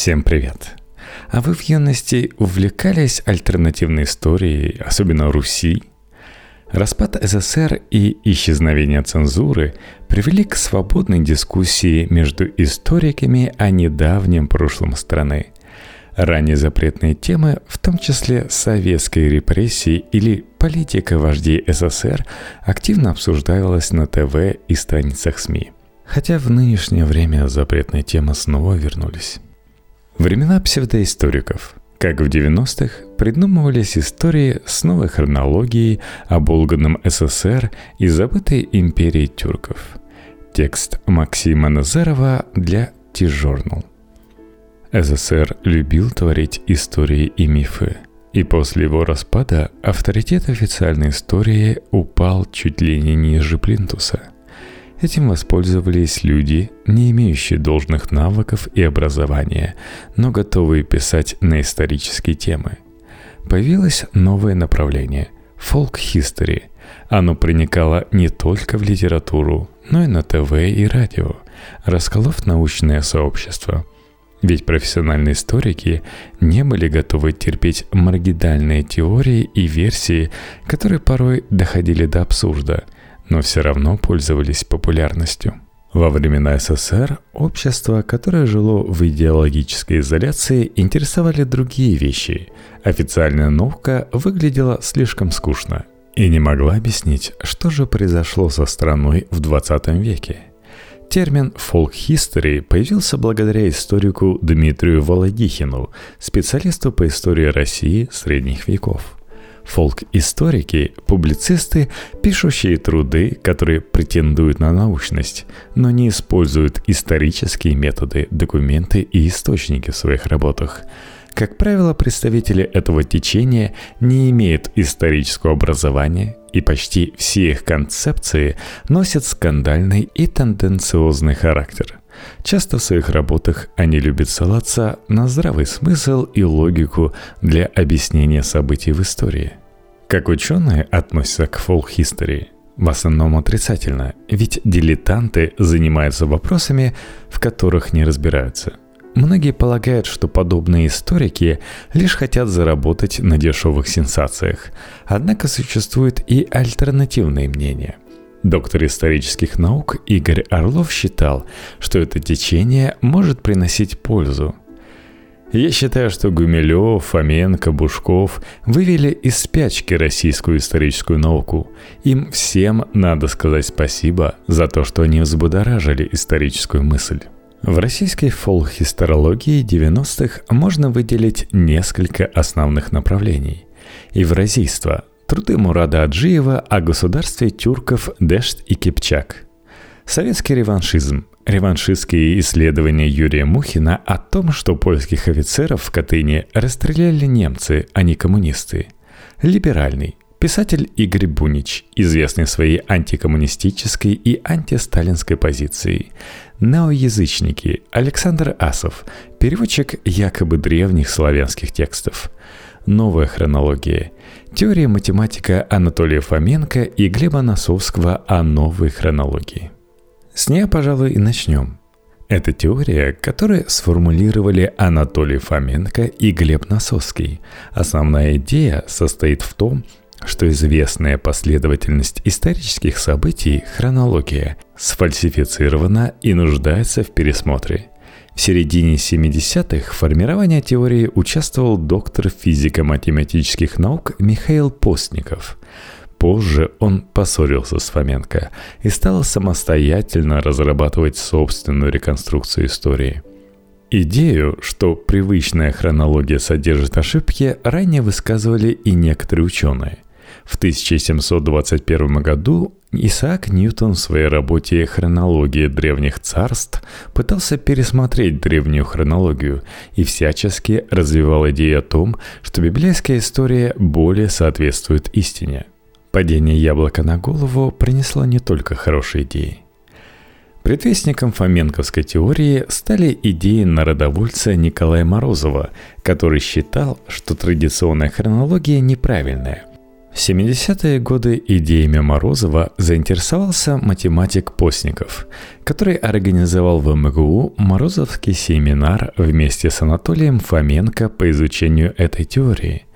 Всем привет! А вы в юности увлекались альтернативной историей, особенно Руси? Распад СССР и исчезновение цензуры привели к свободной дискуссии между историками о недавнем прошлом страны. Ранее запретные темы, в том числе советской репрессии или политика вождей СССР, активно обсуждалась на ТВ и страницах СМИ. Хотя в нынешнее время запретные темы снова вернулись. Времена псевдоисториков. Как в 90-х, придумывались истории с новой хронологией о Болганном СССР и забытой империи тюрков. Текст Максима Назарова для T-Journal. СССР любил творить истории и мифы. И после его распада авторитет официальной истории упал чуть ли не ниже плинтуса – Этим воспользовались люди, не имеющие должных навыков и образования, но готовые писать на исторические темы. Появилось новое направление – фолк-хистори. Оно проникало не только в литературу, но и на ТВ и радио, расколов научное сообщество. Ведь профессиональные историки не были готовы терпеть маргинальные теории и версии, которые порой доходили до абсурда – но все равно пользовались популярностью. Во времена СССР общество, которое жило в идеологической изоляции, интересовали другие вещи. Официальная наука выглядела слишком скучно и не могла объяснить, что же произошло со страной в 20 веке. Термин «folk history» появился благодаря историку Дмитрию Володихину, специалисту по истории России средних веков – Фолк-историки – публицисты, пишущие труды, которые претендуют на научность, но не используют исторические методы, документы и источники в своих работах. Как правило, представители этого течения не имеют исторического образования, и почти все их концепции носят скандальный и тенденциозный характер. Часто в своих работах они любят ссылаться на здравый смысл и логику для объяснения событий в истории. Как ученые относятся к фолк-хистории? В основном отрицательно, ведь дилетанты занимаются вопросами, в которых не разбираются. Многие полагают, что подобные историки лишь хотят заработать на дешевых сенсациях, однако существует и альтернативные мнения – Доктор исторических наук Игорь Орлов считал, что это течение может приносить пользу. Я считаю, что Гумилев, Фоменко, Бушков вывели из спячки российскую историческую науку. Им всем надо сказать спасибо за то, что они взбудоражили историческую мысль. В российской фолк-хисторологии 90-х можно выделить несколько основных направлений. Евразийство, Труды Мурада Аджиева о государстве тюрков Дешт и Кипчак. Советский реваншизм. Реваншистские исследования Юрия Мухина о том, что польских офицеров в Катыни расстреляли немцы, а не коммунисты. Либеральный. Писатель Игорь Бунич, известный своей антикоммунистической и антисталинской позицией. Неоязычники Александр Асов, переводчик якобы древних славянских текстов. Новая хронология. Теория математика Анатолия Фоменко и Глеба Носовского о новой хронологии. С ней, пожалуй, и начнем. Это теория, которую сформулировали Анатолий Фоменко и Глеб Носовский. Основная идея состоит в том, что известная последовательность исторических событий, хронология, сфальсифицирована и нуждается в пересмотре. В середине 70-х в формировании теории участвовал доктор физико-математических наук Михаил Постников. Позже он поссорился с Фоменко и стал самостоятельно разрабатывать собственную реконструкцию истории. Идею, что привычная хронология содержит ошибки, ранее высказывали и некоторые ученые – в 1721 году Исаак Ньютон в своей работе «Хронология древних царств» пытался пересмотреть древнюю хронологию и всячески развивал идею о том, что библейская история более соответствует истине. Падение яблока на голову принесло не только хорошие идеи. Предвестником фоменковской теории стали идеи народовольца Николая Морозова, который считал, что традиционная хронология неправильная, В 70-е годы идеями Морозова заинтересовался математик Постников, который организовал в МГУ Морозовский семинар вместе с Анатолием Фоменко по изучению этой теории.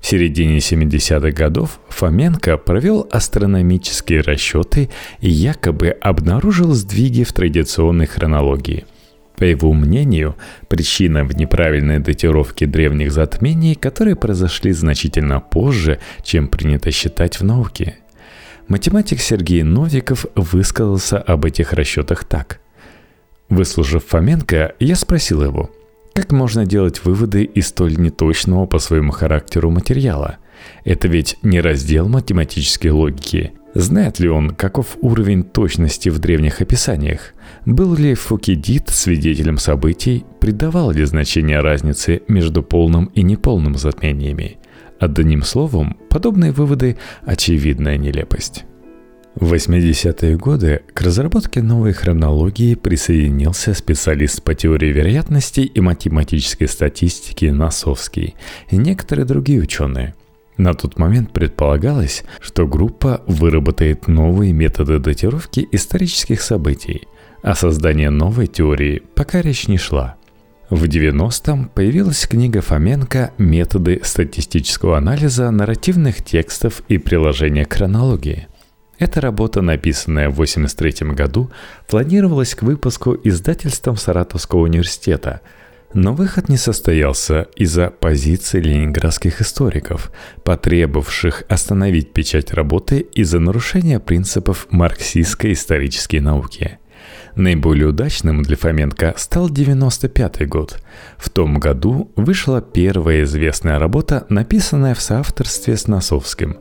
В середине 70-х годов Фоменко провел астрономические расчеты и якобы обнаружил сдвиги в традиционной хронологии – по его мнению, причина в неправильной датировке древних затмений, которые произошли значительно позже, чем принято считать в науке. Математик Сергей Новиков высказался об этих расчетах так. Выслушав Фоменко, я спросил его, как можно делать выводы из столь неточного по своему характеру материала? Это ведь не раздел математической логики – Знает ли он, каков уровень точности в древних описаниях? Был ли Фукидид свидетелем событий? Придавал ли значение разницы между полным и неполным затмениями? Одним словом, подобные выводы – очевидная нелепость. В 80-е годы к разработке новой хронологии присоединился специалист по теории вероятностей и математической статистики Носовский и некоторые другие ученые – на тот момент предполагалось, что группа выработает новые методы датировки исторических событий, а создание новой теории пока речь не шла. В 90-м появилась книга Фоменко «Методы статистического анализа нарративных текстов и приложения к хронологии». Эта работа, написанная в 1983 году, планировалась к выпуску издательством Саратовского университета – но выход не состоялся из-за позиции ленинградских историков, потребовавших остановить печать работы из-за нарушения принципов марксистской исторической науки. Наиболее удачным для Фоменко стал 95 год. В том году вышла первая известная работа, написанная в соавторстве с Носовским.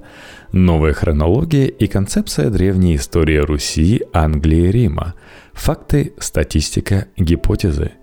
Новая хронология и концепция древней истории Руси, Англии и Рима. Факты, статистика, гипотезы –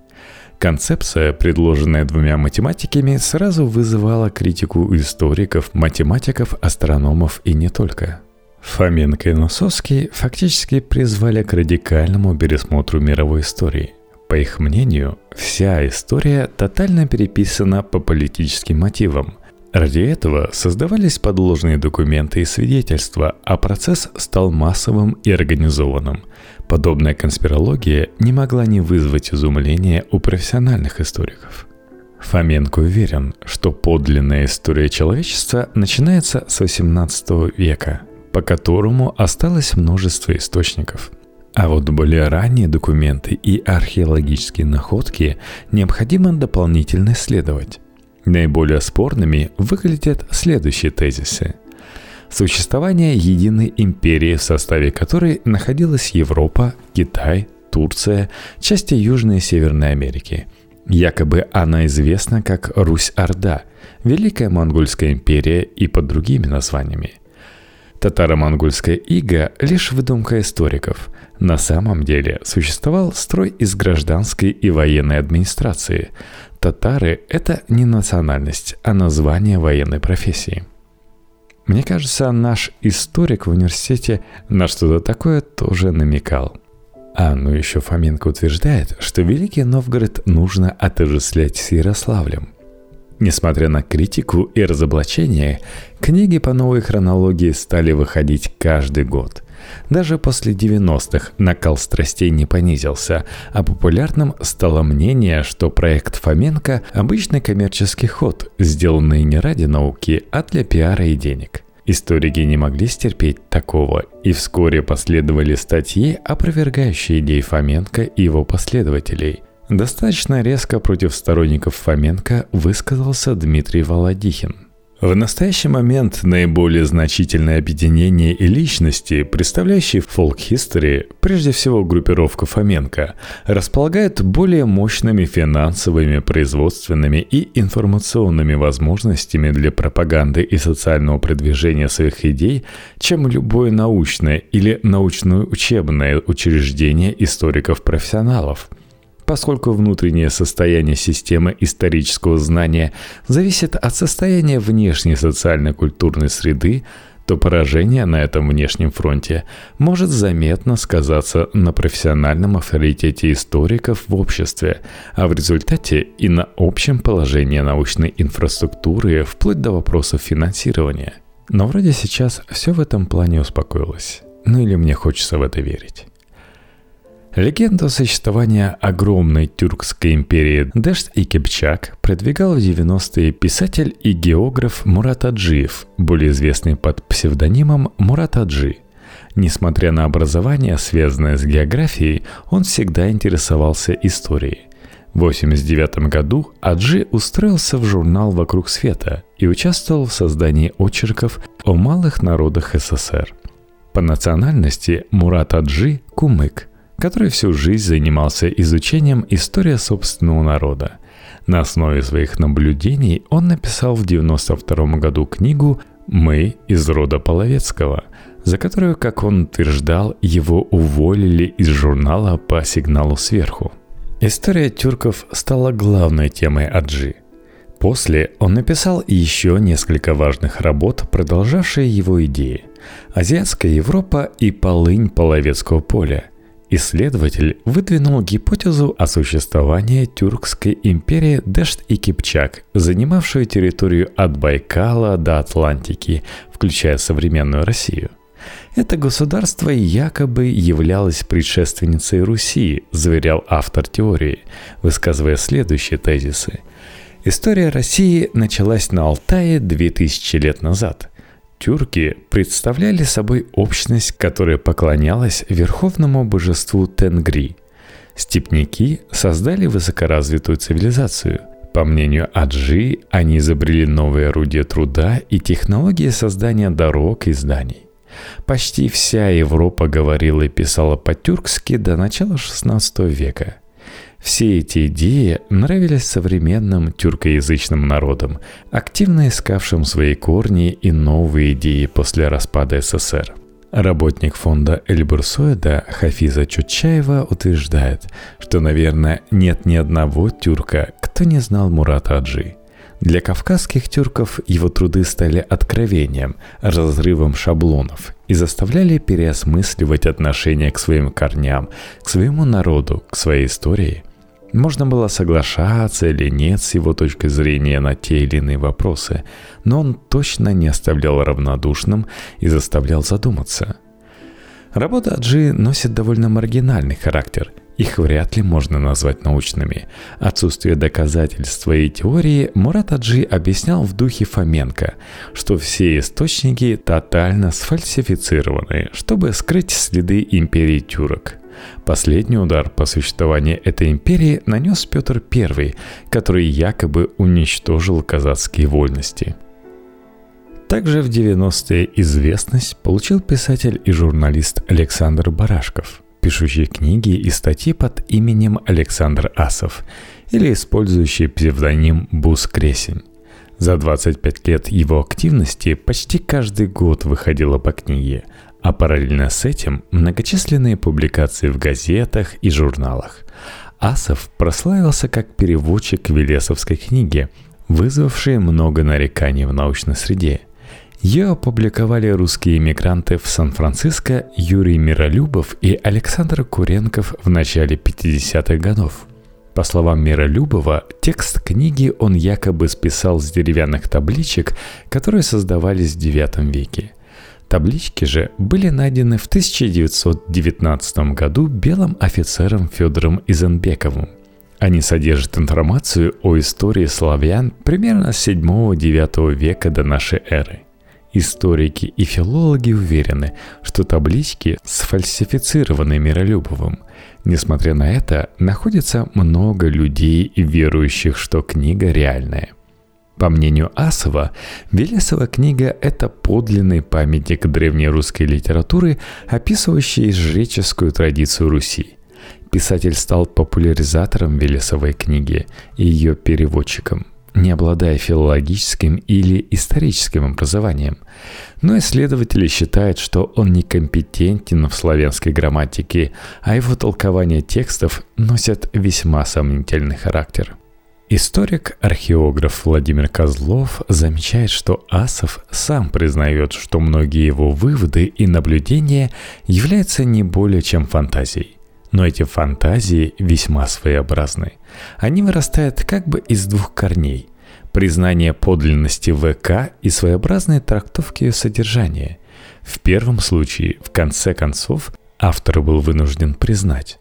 Концепция, предложенная двумя математиками, сразу вызывала критику историков, математиков, астрономов и не только. Фоменко и Носовский фактически призвали к радикальному пересмотру мировой истории. По их мнению, вся история тотально переписана по политическим мотивам. Ради этого создавались подложные документы и свидетельства, а процесс стал массовым и организованным. Подобная конспирология не могла не вызвать изумления у профессиональных историков. Фоменко уверен, что подлинная история человечества начинается с XVIII века, по которому осталось множество источников. А вот более ранние документы и археологические находки необходимо дополнительно исследовать. Наиболее спорными выглядят следующие тезисы – существование единой империи, в составе которой находилась Европа, Китай, Турция, части Южной и Северной Америки. Якобы она известна как Русь-Орда, Великая Монгольская империя и под другими названиями. Татаро-монгольская ига – лишь выдумка историков. На самом деле существовал строй из гражданской и военной администрации. Татары – это не национальность, а название военной профессии – мне кажется, наш историк в университете на что-то такое тоже намекал. А, ну еще Фоменко утверждает, что Великий Новгород нужно отождествлять с Ярославлем. Несмотря на критику и разоблачение, книги по новой хронологии стали выходить каждый год. Даже после 90-х накал страстей не понизился, а популярным стало мнение, что проект Фоменко – обычный коммерческий ход, сделанный не ради науки, а для пиара и денег. Историки не могли стерпеть такого, и вскоре последовали статьи, опровергающие идеи Фоменко и его последователей. Достаточно резко против сторонников Фоменко высказался Дмитрий Володихин – в настоящий момент наиболее значительное объединение и личности, представляющие фолк-хистори, прежде всего группировка Фоменко, располагает более мощными финансовыми, производственными и информационными возможностями для пропаганды и социального продвижения своих идей, чем любое научное или научно-учебное учреждение историков-профессионалов – поскольку внутреннее состояние системы исторического знания зависит от состояния внешней социально-культурной среды, то поражение на этом внешнем фронте может заметно сказаться на профессиональном авторитете историков в обществе, а в результате и на общем положении научной инфраструктуры вплоть до вопросов финансирования – Но вроде сейчас все в этом плане успокоилось. Ну или мне хочется в это верить. Легенду существования огромной тюркской империи Дешт и Кипчак продвигал в 90-е писатель и географ Мурат Аджиев, более известный под псевдонимом Мурат Аджи. Несмотря на образование, связанное с географией, он всегда интересовался историей. В 1989 году Аджи устроился в журнал «Вокруг света» и участвовал в создании очерков о малых народах СССР. По национальности Мурат Аджи – кумык – который всю жизнь занимался изучением истории собственного народа. На основе своих наблюдений он написал в 1992 году книгу «Мы из рода Половецкого», за которую, как он утверждал, его уволили из журнала по сигналу сверху. История тюрков стала главной темой Аджи. После он написал еще несколько важных работ, продолжавшие его идеи. «Азиатская Европа» и «Полынь Половецкого поля», Исследователь выдвинул гипотезу о существовании Тюркской империи Дешт и Кипчак, занимавшую территорию от Байкала до Атлантики, включая современную Россию. Это государство якобы являлось предшественницей Руси, заверял автор теории, высказывая следующие тезисы. История России началась на Алтае 2000 лет назад. Тюрки представляли собой общность, которая поклонялась верховному божеству Тенгри. Степники создали высокоразвитую цивилизацию. По мнению Аджи, они изобрели новые орудия труда и технологии создания дорог и зданий. Почти вся Европа говорила и писала по-тюркски до начала XVI века – все эти идеи нравились современным тюркоязычным народам, активно искавшим свои корни и новые идеи после распада СССР. Работник фонда Эльбурсоида Хафиза Чучаева утверждает, что, наверное, нет ни одного тюрка, кто не знал Мурата Аджи. Для кавказских тюрков его труды стали откровением, разрывом шаблонов и заставляли переосмысливать отношение к своим корням, к своему народу, к своей истории – можно было соглашаться или нет с его точки зрения на те или иные вопросы, но он точно не оставлял равнодушным и заставлял задуматься. Работа Аджи носит довольно маргинальный характер. Их вряд ли можно назвать научными. Отсутствие доказательств своей теории Мурат Аджи объяснял в духе Фоменко, что все источники тотально сфальсифицированы, чтобы скрыть следы империи тюрок – Последний удар по существованию этой империи нанес Петр I, который якобы уничтожил казацкие вольности. Также в 90-е известность получил писатель и журналист Александр Барашков, пишущий книги и статьи под именем Александр Асов или использующий псевдоним Бус Кресень. За 25 лет его активности почти каждый год выходило по книге, а параллельно с этим многочисленные публикации в газетах и журналах. Асов прославился как переводчик Велесовской книги, вызвавшей много нареканий в научной среде. Ее опубликовали русские иммигранты в Сан-Франциско Юрий Миролюбов и Александр Куренков в начале 50-х годов. По словам Миролюбова, текст книги он якобы списал с деревянных табличек, которые создавались в IX веке – Таблички же были найдены в 1919 году белым офицером Федором Изенбековым. Они содержат информацию о истории славян примерно с 7-9 века до нашей эры. Историки и филологи уверены, что таблички сфальсифицированы Миролюбовым. Несмотря на это, находится много людей, верующих, что книга реальная – по мнению Асова, Велесова книга – это подлинный памятник древней русской литературы, описывающий жреческую традицию Руси. Писатель стал популяризатором Велесовой книги и ее переводчиком, не обладая филологическим или историческим образованием. Но исследователи считают, что он некомпетентен в славянской грамматике, а его толкование текстов носят весьма сомнительный характер – Историк-археограф Владимир Козлов замечает, что Асов сам признает, что многие его выводы и наблюдения являются не более чем фантазией. Но эти фантазии весьма своеобразны. Они вырастают как бы из двух корней. признание подлинности ВК и своеобразные трактовки ее содержания. В первом случае, в конце концов, автор был вынужден признать.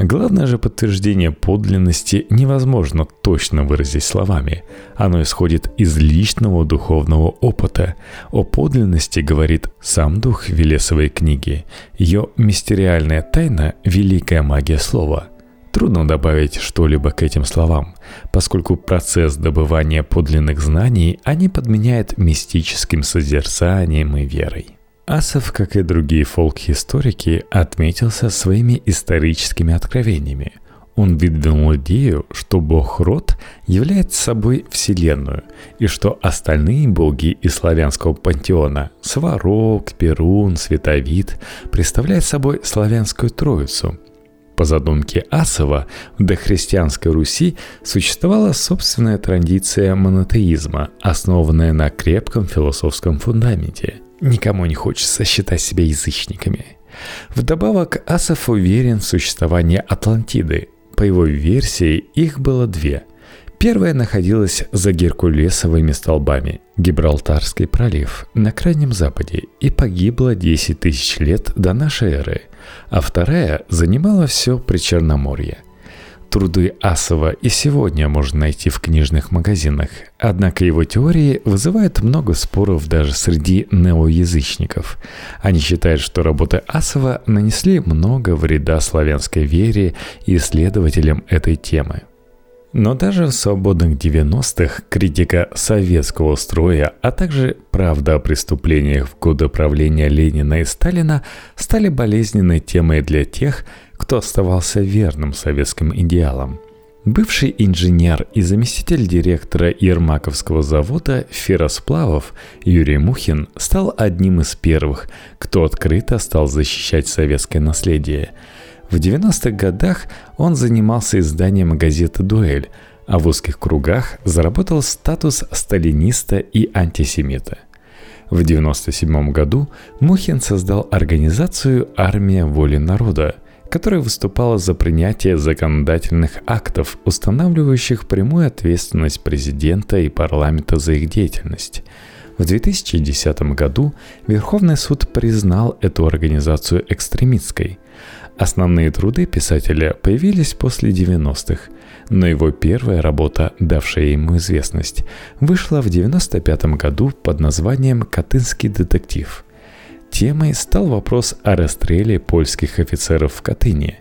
Главное же подтверждение подлинности невозможно точно выразить словами. Оно исходит из личного духовного опыта. О подлинности говорит сам дух Велесовой книги. Ее мистериальная тайна – великая магия слова – Трудно добавить что-либо к этим словам, поскольку процесс добывания подлинных знаний они подменяют мистическим созерцанием и верой. Асов, как и другие фолк-историки, отметился своими историческими откровениями. Он выдвинул идею, что бог Род является собой Вселенную, и что остальные боги из славянского пантеона – Сварог, Перун, Световид – представляют собой славянскую троицу – по задумке Асова, в дохристианской Руси существовала собственная традиция монотеизма, основанная на крепком философском фундаменте. Никому не хочется считать себя язычниками. Вдобавок, Асов уверен в существовании Атлантиды. По его версии, их было две – Первая находилась за Геркулесовыми столбами, Гибралтарский пролив, на Крайнем Западе, и погибла 10 тысяч лет до нашей эры, а вторая занимала все Причерноморье. Труды Асова и сегодня можно найти в книжных магазинах, однако его теории вызывают много споров даже среди неоязычников. Они считают, что работы Асова нанесли много вреда славянской вере и исследователям этой темы – но даже в свободных 90-х критика советского строя, а также правда о преступлениях в годы правления Ленина и Сталина стали болезненной темой для тех, кто оставался верным советским идеалам. Бывший инженер и заместитель директора Ермаковского завода ферросплавов Юрий Мухин стал одним из первых, кто открыто стал защищать советское наследие – в 90-х годах он занимался изданием газеты «Дуэль», а в узких кругах заработал статус сталиниста и антисемита. В 1997 году Мухин создал организацию «Армия воли народа», которая выступала за принятие законодательных актов, устанавливающих прямую ответственность президента и парламента за их деятельность. В 2010 году Верховный суд признал эту организацию экстремистской – Основные труды писателя появились после 90-х, но его первая работа, давшая ему известность, вышла в 1995 году под названием «Катынский детектив». Темой стал вопрос о расстреле польских офицеров в Катыни.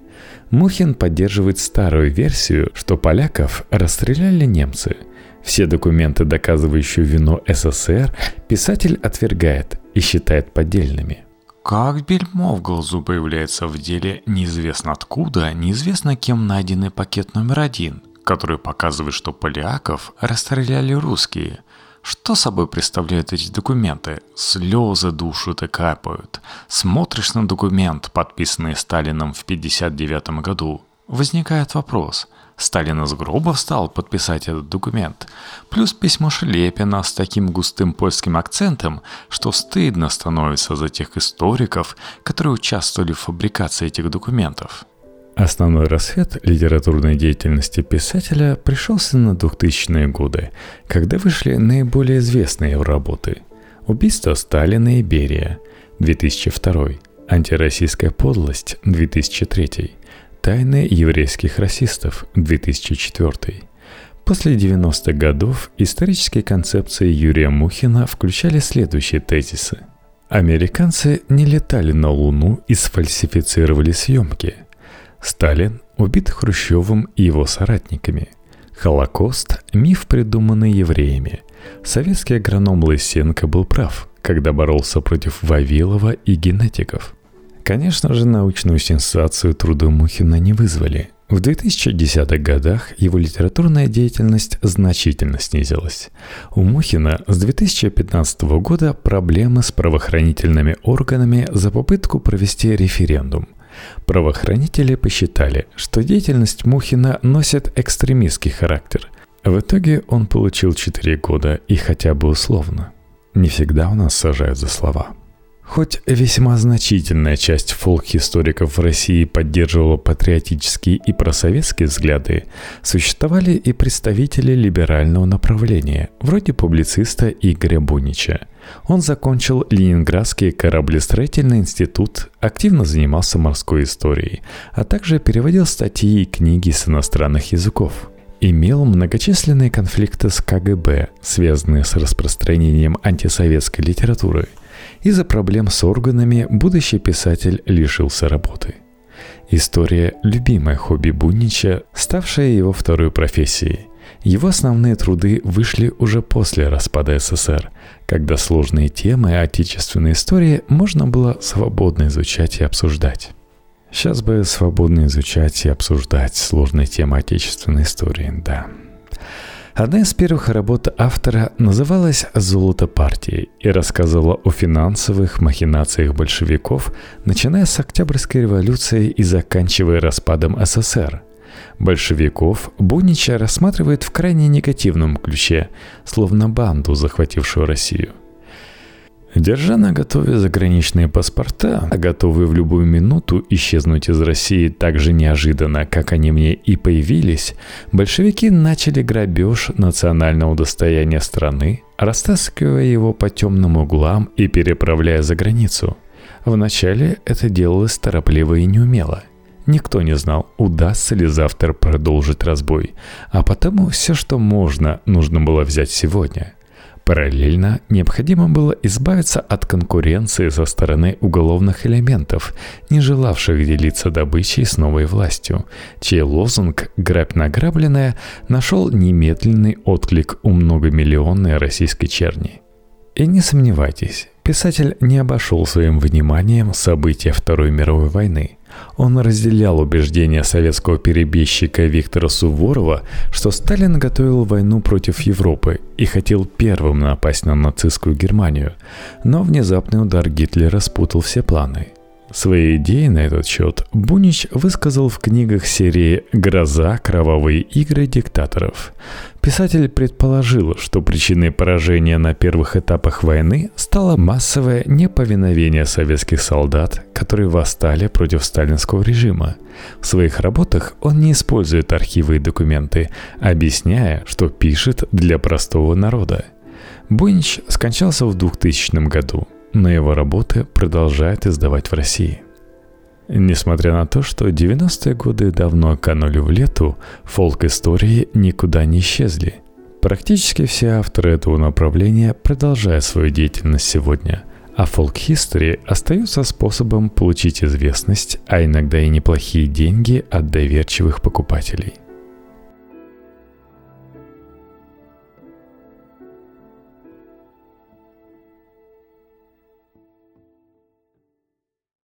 Мухин поддерживает старую версию, что поляков расстреляли немцы. Все документы, доказывающие вину СССР, писатель отвергает и считает поддельными – как бельмо в глазу появляется в деле неизвестно откуда, неизвестно кем найденный пакет номер один, который показывает, что поляков расстреляли русские. Что собой представляют эти документы? Слезы душу-то капают. Смотришь на документ, подписанный Сталином в 1959 году. Возникает вопрос – Сталин из гроба встал подписать этот документ. Плюс письмо Шелепина с таким густым польским акцентом, что стыдно становится за тех историков, которые участвовали в фабрикации этих документов. Основной рассвет литературной деятельности писателя пришелся на 2000-е годы, когда вышли наиболее известные его работы. «Убийство Сталина и Берия» 2002, «Антироссийская подлость» 2003, Тайны еврейских расистов, 2004. После 90-х годов исторические концепции Юрия Мухина включали следующие тезисы. Американцы не летали на Луну и сфальсифицировали съемки. Сталин убит Хрущевым и его соратниками. Холокост – миф, придуманный евреями. Советский агроном Лысенко был прав, когда боролся против Вавилова и генетиков – Конечно же, научную сенсацию труды Мухина не вызвали. В 2010-х годах его литературная деятельность значительно снизилась. У Мухина с 2015 года проблемы с правоохранительными органами за попытку провести референдум. Правоохранители посчитали, что деятельность Мухина носит экстремистский характер. В итоге он получил 4 года и хотя бы условно. Не всегда у нас сажают за слова. Хоть весьма значительная часть фолк-историков в России поддерживала патриотические и просоветские взгляды, существовали и представители либерального направления, вроде публициста Игоря Бунича. Он закончил Ленинградский кораблестроительный институт, активно занимался морской историей, а также переводил статьи и книги с иностранных языков – имел многочисленные конфликты с КГБ, связанные с распространением антисоветской литературы. Из-за проблем с органами будущий писатель лишился работы. История – любимое хобби Бунича, ставшая его второй профессией. Его основные труды вышли уже после распада СССР, когда сложные темы отечественной истории можно было свободно изучать и обсуждать. Сейчас бы свободно изучать и обсуждать сложные темы отечественной истории, да. Одна из первых работ автора называлась «Золото партии» и рассказывала о финансовых махинациях большевиков, начиная с Октябрьской революции и заканчивая распадом СССР. Большевиков Бунича рассматривает в крайне негативном ключе, словно банду, захватившую Россию – Держа на готове заграничные паспорта, готовые в любую минуту исчезнуть из России так же неожиданно, как они мне и появились, большевики начали грабеж национального достояния страны, растаскивая его по темным углам и переправляя за границу. Вначале это делалось торопливо и неумело. Никто не знал, удастся ли завтра продолжить разбой, а потому все, что можно, нужно было взять сегодня – Параллельно необходимо было избавиться от конкуренции со стороны уголовных элементов, не желавших делиться добычей с новой властью, чей лозунг «Грабь награбленное» нашел немедленный отклик у многомиллионной российской черни. И не сомневайтесь, писатель не обошел своим вниманием события Второй мировой войны – он разделял убеждения советского перебежчика Виктора Суворова, что Сталин готовил войну против Европы и хотел первым напасть на нацистскую Германию, но внезапный удар Гитлера спутал все планы. Свои идеи на этот счет Бунич высказал в книгах серии «Гроза. Кровавые игры диктаторов». Писатель предположил, что причиной поражения на первых этапах войны стало массовое неповиновение советских солдат, которые восстали против сталинского режима. В своих работах он не использует архивы и документы, объясняя, что пишет для простого народа. Бунич скончался в 2000 году – но его работы продолжают издавать в России. Несмотря на то, что 90-е годы давно канули в лету, фолк-истории никуда не исчезли. Практически все авторы этого направления продолжают свою деятельность сегодня, а фолк-хистори остаются способом получить известность, а иногда и неплохие деньги от доверчивых покупателей –